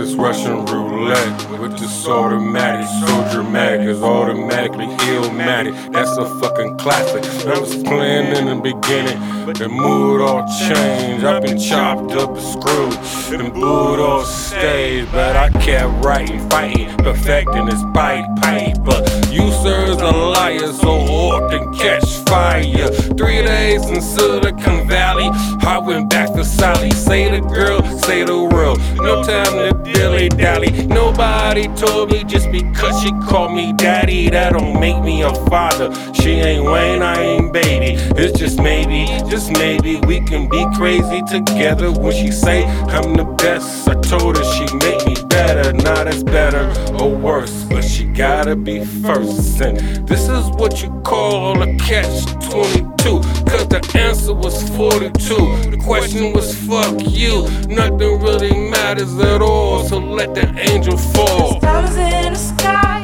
Is Russian roulette with this automatic, so dramatic, it's automatically illmatic. That's a fucking classic. I was playing in the beginning, the mood all changed. I've been chopped up and screwed and booed off stage, but I kept writing, fighting, perfecting this bite paper. You sirs a liar, so often catch fire. Three days in Silicon Valley, I went back to Sally. Say the girl, say the world. No time to dilly dally. Nobody told me just because she called me daddy, that don't make me a father. She ain't Wayne, I ain't baby. It's just maybe, just maybe we can be crazy together. When she say I'm the best, I told her she make me better. Not as better or worse, but she gotta be first. And this is what you call a catch 22. Cause the answer was 42. The question was fuck you. Nothing really matters at all, so let the angel fall. Stars in the sky,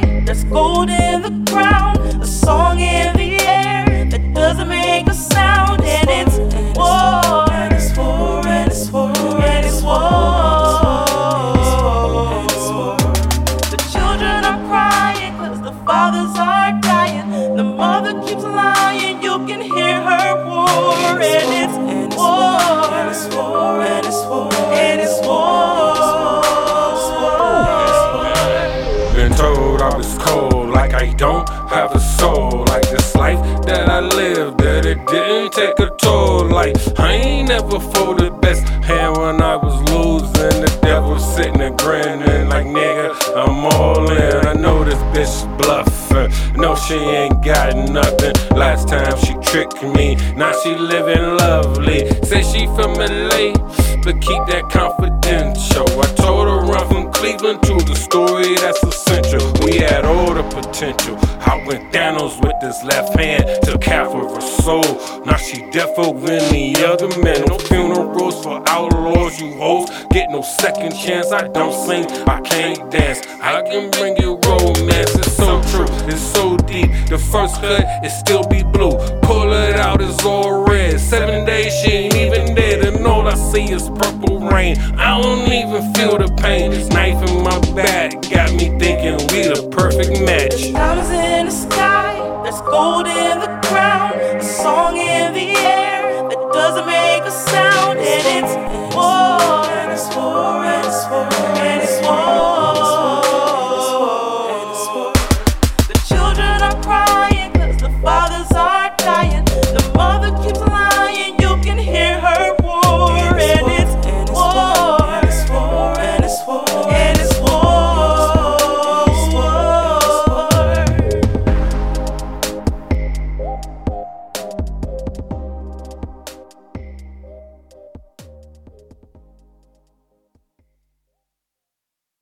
the fathers are dying. The mother keeps lying, you can hear her war, and it's war, and it's war, and it's war, and it's war. Been told I was cold, like I don't have a soul. Like this life that I live, that it didn't take a toll. Like I ain't never for the best hand when I was losing. The devil sitting and grinning, like nigga, I'm all in. I know this bitch bluffing. She ain't got nothing. Last time she tricked me, now she living lovely. Say she from LA, but keep that confidential. I told her run from Cleveland to the story that's essential. We had potential. I went Thanos with this left hand, took half of her soul. Now she defo than the other men. No funerals for outlaws, you hoes. Get no second chance. I don't sing, I can't dance. I can bring you romance. It's so true, it's so deep. The first cut, it still be blue. Pull it out, it's all red. Seven days, she ain't even dead. And all I see is purple rain. I don't even feel the pain. This knife the perfect match. Diamonds in the sky, there's gold in the ground, a song in the air that doesn't make a sound.